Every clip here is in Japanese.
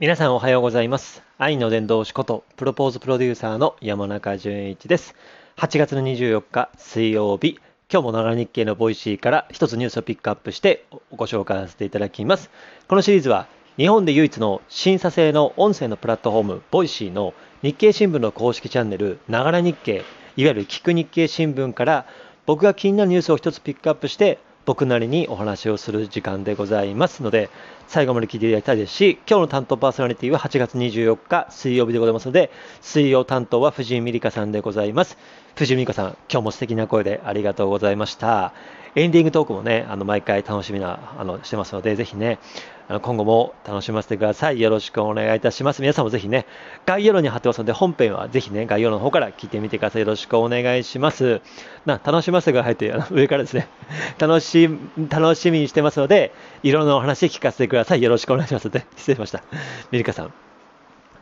皆さんおはようございます。愛の伝道師こと、プロポーズプロデューサーの山中淳一です。8月の24日水曜日、今日もながら日経の Voicy から一つニュースをピックアップしてご紹介させていただきます。このシリーズは、日本で唯一の審査制の音声のプラットフォーム、 Voicy の日経新聞の公式チャンネル、ながら日経、いわゆる聞く日経新聞から、僕が気になるニュースを一つピックアップして、僕なりにお話をする時間でございますので、最後まで聞いていただきたいですし、今日の担当パーソナリティは8月24日水曜日でございますので、水曜担当は藤井美里香さんでございます。藤美里香さん、今日も素敵な声でありがとうございました。エンディングトークもね、あの毎回楽しみな、あの、してますので、ぜひね、あの今後も楽しませてください。よろしくお願いいたします。皆さんもぜひね、概要欄に貼ってますので、本編はぜひね、概要欄の方から聞いてみてください。よろしくお願いします。な、楽しませてくださいって、あの上からですね、楽し、楽しみにしてますので、いろんなお話聞かせてください。よろしくお願いします。で失礼しました。ミリカさん。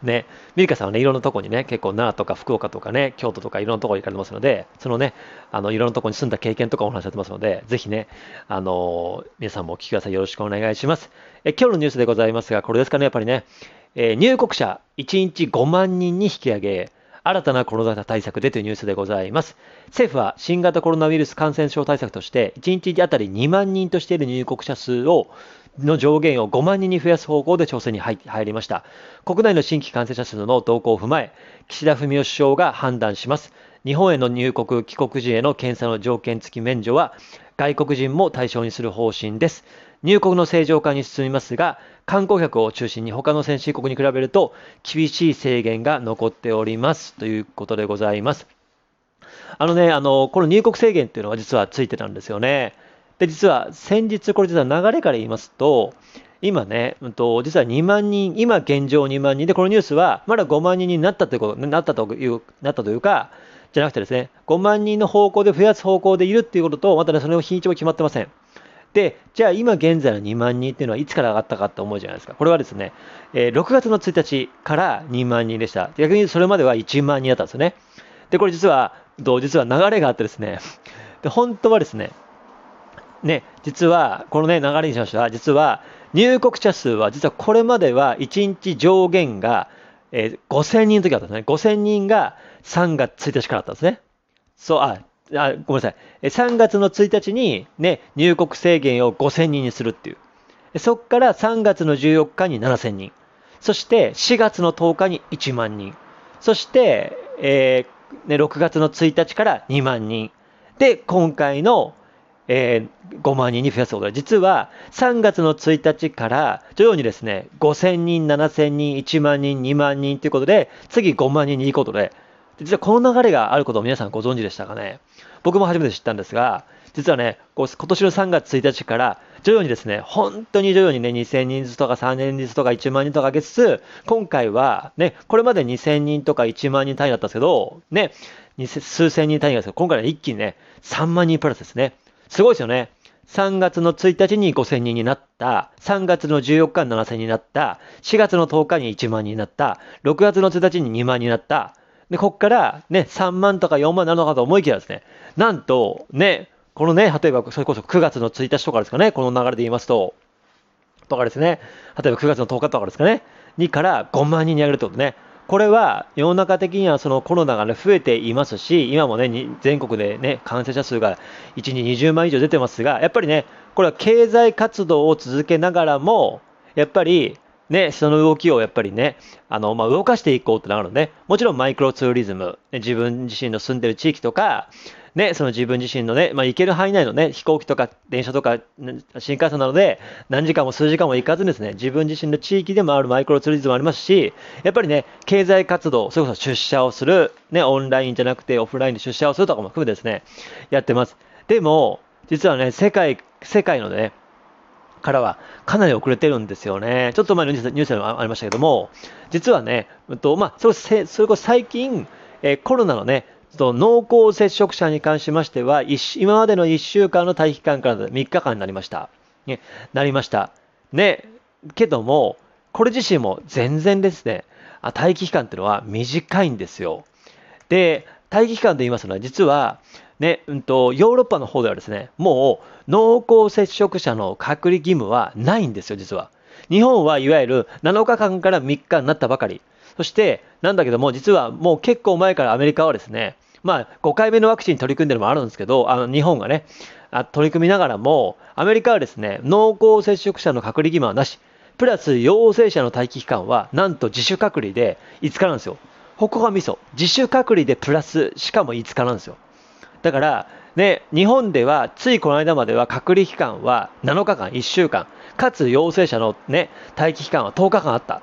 ね、ミリカさんはね、いろんなとこにね、結構奈良とか福岡とかね、京都とかいろんなところ行かれてますので、そのね、あの、いろんなとこに住んだ経験とかお話しされてますので、ぜひね、あの皆さんもお聞きください。よろしくお願いします。え、今日のニュースでございますが、これですかね、やっぱりね、えー入国者1日5万人に引き上げ、新たなコロナ対策でというニュースでございます。政府は新型コロナウイルス感染症対策として、1日あたり2万人としている入国者数をの上限を5万人に増やす方向で調整に入りました。国内の新規感染者数の動向を踏まえ、岸田文雄首相が判断します。日本への入国、帰国時への検査の条件付き免除は、外国人も対象にする方針です。入国の正常化に進みますが、観光客を中心に他の先進国に比べると厳しい制限が残っておりますということでございます。あのね、あの、この入国制限っていうのは実はついてたんですよね。で、実は先日、これ実は流れから言いますと、今ね、うんと、実は2万人、今現状2万人で、このニュースはまだ5万人になったということ、なったという、なったというか、じゃなくてですね、5万人の方向で増やす方向でいるっていうことと、またね、その日にちも決まってません。で、じゃあ今現在の2万人っていうのはいつから上がったかって思うじゃないですか。これはですね、えー6月の1日から2万人でした。逆にそれまでは1万人だったんですよね。で、これ実は、どう実は流れがあってですね、で本当はですね、ね、実は、このね、流れにしましては、実は、入国者数は、実はこれまでは1日上限が、えー5000人の時だったんですね。5000人が3月1日からだったんですね。そう、あ、あごめんなさい。3月の1日に、ね、入国制限を5000人にするっていう。そこから3月の14日に7000人。そして4月の10日に1万人。そして、えーね、6月の1日から2万人。で、今回の、えー5万人に増やすことで、実は3月の1日から徐々にですね、5000人、7000人、1万人、2万人ということで、次5万人に行くことで、実はこの流れがあることを皆さんご存知でしたかね？僕も初めて知ったんですが、実はね、今年の3月1日から徐々にですね、本当に徐々にね、2000人ずつとか3000人ずつとか1万人とか上げつつ、今回はね、これまで2000人とか1万人単位だったんですけど、ね、数千人単位なんですけど、今回は一気にね、3万人プラスですね。すごいですよね。3月の1日に5000人になった、3月の14日に7000人になった、4月の10日に1万人になった、6月の1日に2万人になった、で、こっからね、3万とか4万なのかと思いきやですね、なんと、ね、このね、例えばそれこそ9月の1日とかですかね、この流れで言いますと、とかですね、例えば9月の10日とかですかね、にから5万人に上げるってことね。これは世の中的にはそのコロナが、ね、増えていますし、今もね、に全国でね、感染者数が1日20万以上出てますが、やっぱりね、これは経済活動を続けながらも、やっぱり、ね、その動きをやっぱりね、あの、まあ、動かしていこうってなるので、もちろんマイクロツーリズム、ね自分自身の住んでる地域とか、ね、その自分自身のね、まあ、行ける範囲内のね、飛行機とか電車とか、新幹線なので、何時間も数時間も行かずにですね、自分自身の地域でもあるマイクロツーリズムもありますし、やっぱりね、経済活動、それこそ出社をする、ね、オンラインじゃなくてオフラインで出社をするとかも含めてですね、やってます。でも、実はね、世界、世界のね、からはかなり遅れてるんですよね。ちょっと前のニュースュースでもありましたけども、実はね、うんとまあ、それそれこそ最近、えーコロナのね、と濃厚接触者に関しましては、今までの1週間の待機期間から3日間になりました。ね、なりました。ね、けども、これ自身も全然ですね、待機期間っていうのは短いんですよ。で、待機期間と言いますのは、実は、ね、うんと、ヨーロッパの方ではですね、もう濃厚接触者の隔離義務はないんですよ、実は。日本はいわゆる7日間から3日になったばかり。そして、なんだけども、実はもう結構前からアメリカはですね、まあ、5回目のワクチン取り組んでるのもあるんですけど、あの日本がね、あ取り組みながらも、アメリカはですね、濃厚接触者の隔離義務はなし、プラス陽性者の待機期間は、なんと自主隔離で5日なんですよ。ここがミソ。自主隔離でプラス、しかも5日なんですよ。だから、ね、日本ではついこの間までは隔離期間は7日間、1週間、かつ陽性者の、ね、待機期間は10日間あった。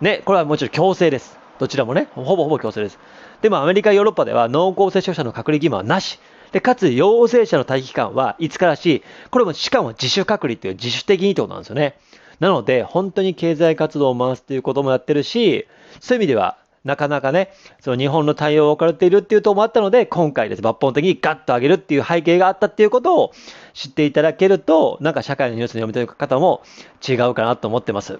ね、これはもちろん強制です。どちらもね、ほぼほぼ強制です。でもアメリカ、ヨーロッパでは濃厚接触者の隔離義務はなし。で、かつ陽性者の待機期間は5日らし。これもしかも自主隔離という自主的にってことなんですよね。なので、本当に経済活動を回すということもやってるし、そういう意味では、なかなかね、その日本の対応を置かれているっていうとこもあったので、今回です、抜本的にガッと上げるっていう背景があったっていうことを知っていただけると、なんか社会のニュースの読み取り方も違うかなと思ってます。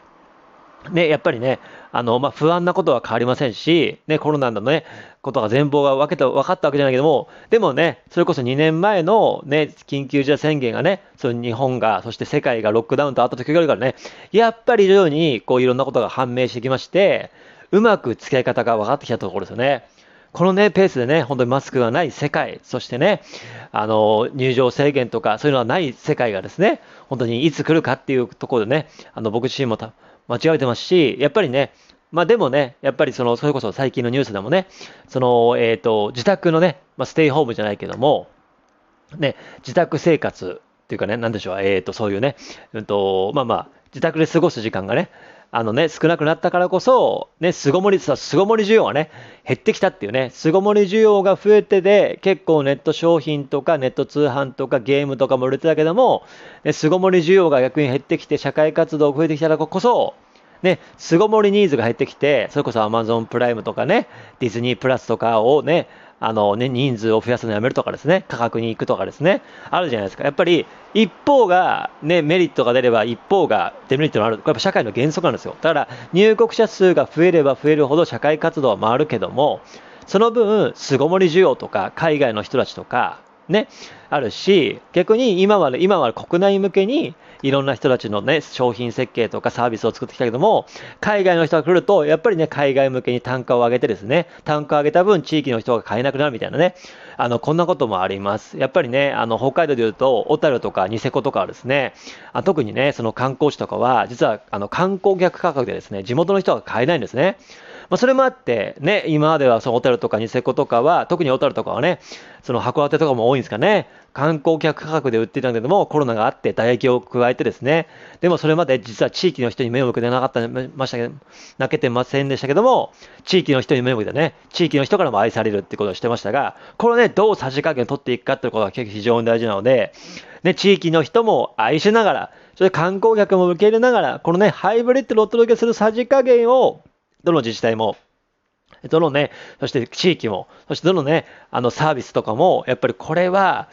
ね、やっぱりね、あの、まあ、不安なことは変わりませんし、ね、コロナのね、ことが全貌が分けた、分かったわけじゃないけども、でもね、それこそ2年前のね、緊急事態宣言がね、その日本が、そして世界がロックダウンとあった時からね、やっぱり徐々に、こういろんなことが判明してきまして、うまく付き合い方が分かってきたところですよね。このね、ペースでね、本当にマスクがない世界、そしてね、あの、入場制限とか、そういうのはない世界がですね、本当にいつ来るかっていうところでね、あの、僕自身も間違えてますし、やっぱりね、まあでもね、やっぱりその、それこそ最近のニュースでもね、その、えっ、ー、と、自宅のね、まあ、ステイホームじゃないけども、ね、自宅生活っていうかね、なんでしょう、えっ、ー、と、そういうね、うんと、まあまあ、自宅で過ごす時間がね、あのね、少なくなったからこそ、ね、巣ごもり、巣ごもり需要がね、減ってきたっていうね、巣ごもり需要が増えてで、結構ネット商品とかネット通販とかゲームとかも売れてたけども、ね、巣ごもり需要が逆に減ってきて、社会活動が増えてきたからこそ、ね、巣ごもりニーズが減ってきて、それこそ Amazon プライムとかね、ディズニープラスとかをね、あのね、人数を増やすのやめるとかですね、価格に行くとかですね、あるじゃないですか。やっぱり、一方が、ね、メリットが出れば、一方がデメリットがある。これやっぱ社会の原則なんですよ。だから、入国者数が増えれば増えるほど社会活動は回るけども、その分、巣ごもり需要とか、海外の人たちとか、ね、あるし、逆に今は、今は国内向けに、いろんな人たちのね、商品設計とかサービスを作ってきたけども、海外の人が来ると、やっぱりね、海外向けに単価を上げてですね、単価を上げた分、地域の人が買えなくなるみたいなね、あの、こんなこともあります。やっぱりね、あの、北海道で言うと、小樽とかニセコとかはですね、あ特にね、その観光地とかは、実は、あの、観光客価格でですね、地元の人が買えないんですね。まあ、それもあって、ね、今まではその小樽とかニセコとかは、特に小樽とかはね、その函館とかも多いんですかね、観光客価格で売ってたんだけども、コロナがあって打撃を加えてですね、でもそれまで実は地域の人に目を向けてなかったましたけど、泣けてませんでしたけども、地域の人に目を向けてね、地域の人からも愛されるってことをしてましたが、これをね、どうさじ加減を取っていくかっていうことが結構非常に大事なので、ね、地域の人も愛しながら、それ観光客も受け入れながら、このね、ハイブリッドのお届けするさじ加減を、どの自治体も、どのね、そして地域も、そしてどのね、あのサービスとかも、やっぱりこれは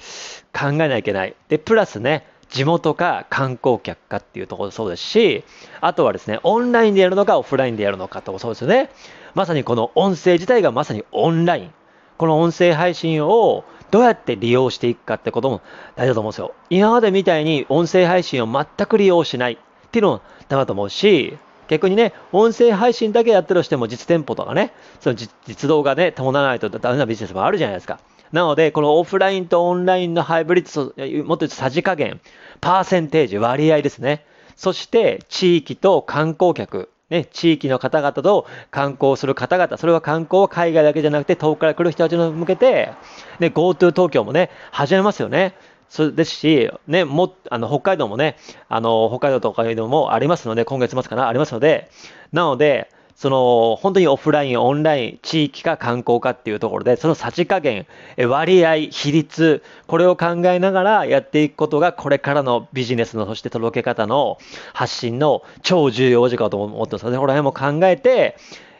考えなきゃいけない。で、プラスね、地元か観光客かっていうところそうですし、あとはですね、オンラインでやるのかオフラインでやるのかともそうですよね。まさにこの音声自体がまさにオンライン。この音声配信をどうやって利用していくかってことも大事だと思うんですよ。今までみたいに音声配信を全く利用しないっていうのもダメだと思うし、逆にね、音声配信だけやってるとしても実店舗とかね、その実動がね、伴わないとダメなビジネスもあるじゃないですか。なので、このオフラインとオンラインのハイブリッド、もっと言うとさじ加減、パーセンテージ、割合ですね。そして、地域と観光客、ね、地域の方々と観光する方々、それは観光は海外だけじゃなくて、遠くから来る人たちに向けて、ね、GoTo 東京もね、始めますよね。そうですし、ね、もあの北海道もね、あの北海道とかいうのもありますので、今月末かな、ありますので、なので、その本当にオフライン、オンライン、地域か観光かっていうところで、そのさじ加減、割合、比率、これを考えながらやっていくことが、これからのビジネスの、そして届け方の発信の超重要事項と思ってますので、この辺も考えて、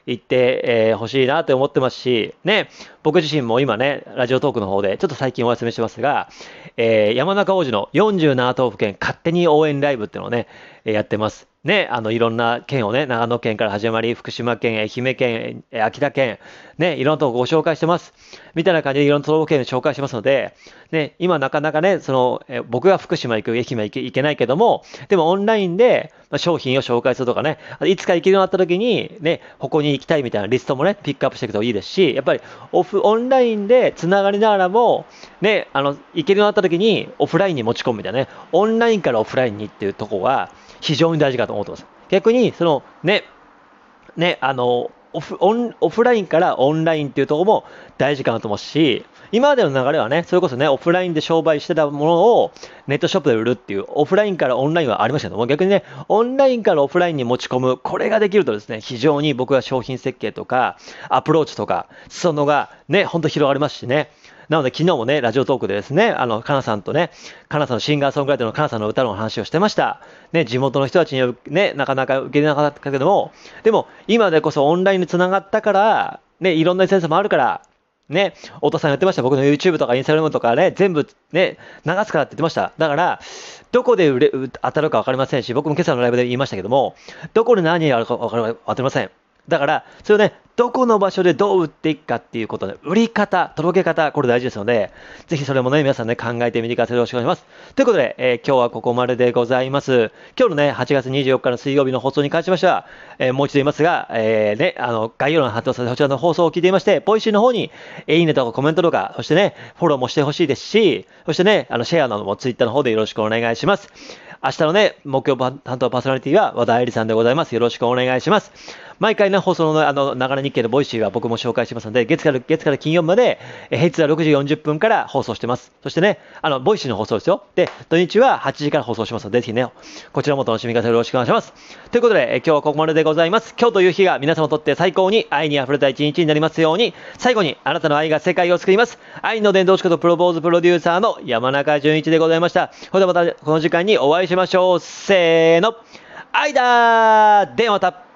行ってほ、えー、しいなと思ってますし、ね、僕自身も今ね、ラジオトークの方で、ちょっと最近お休みしてますが、えー、山中王子の47都府県勝手に応援ライブっていうのをね、やってます。ね、あの、いろんな県をね、長野県から始まり、福島県、愛媛県、秋田県、ね、いろんなとこご紹介してます。みたいな感じでいろんな都道府県を紹介してますので、ね、今なかなかね、その、え僕が福島行く、愛媛行け行けないけども、でもオンラインで、商品を紹介するとかね、いつか行けるようになった時に、ね、ここに行きたいみたいなリストもね、ピックアップしていくといいですし、やっぱりオフ、オンラインでつながりながらも、ね、あの、行けるようになった時にオフラインに持ち込むみたいなね、オンラインからオフラインにっていうとこが、非常に大事かと思ってます。逆に、そのね、ね、あの、オフオンオフラインからオンラインっていうところも大事かなと思うし、今までの流れはね、それこそね、オフラインで商売してたものをネットショップで売るっていう、オフラインからオンラインはありましたけども、逆にね、オンラインからオフラインに持ち込む、これができるとですね、非常に僕は商品設計とか、アプローチとか、裾野がね、ほんと広がりますしね、なので、昨日もね、ラジオトークでですね、あの、かなさんとね、かなさんのシンガーソングライターのかなさんの歌の話をしてました。ね、地元の人たちにね、なかなか受け入れなかったけども、でも、今でこそオンラインにつながったから、ね、いろんなセンスもあるから、ね、太田さん言ってました。僕の YouTube とか Instagram とかね、全部ね、流すからって言ってました。だから、どこで売れ当たるか分かりませんし、僕も今朝のライブで言いましたけども、どこで何があるか分かりません。だから、それをね、どこの場所でどう売っていくかっていうことで、売り方、届け方、これ大事ですので、ぜひそれもね、皆さんね、考えてみてください。よろしくお願いします。ということで、えー、今日はここまででございます。今日のね、8月24日の水曜日の放送に関しましては、えー、もう一度言いますが、えー、ね、あの、概要欄に貼ってますこちらの放送を聞いていまして、ポイシーの方に、えいいねとかコメントとか、そしてね、フォローもしてほしいですし、そしてね、あの、シェアなどもツイッターの方でよろしくお願いします。明日のね、木曜担当パーソナリティは和田愛理さんでございます。よろしくお願いします。毎回ね、放送のあの、ながら日経の Voicy は僕も紹介しますので、月から、月から金曜まで、え平日は6時40分から放送してます。そしてね、あの、 Voicy の放送ですよ。で、土日は8時から放送しますので、ぜひね、こちらも楽しみください。よろしくお願いします。ということで、え今日はここまででございます。今日という日が皆様にとって最高に愛に溢れた一日になりますように、最後にあなたの愛が世界を救います。愛の伝道師ことプロポーズプロデューサーの山中淳一でございました。それではまたこの時間にお会いしましょう。せーの。愛だーではまた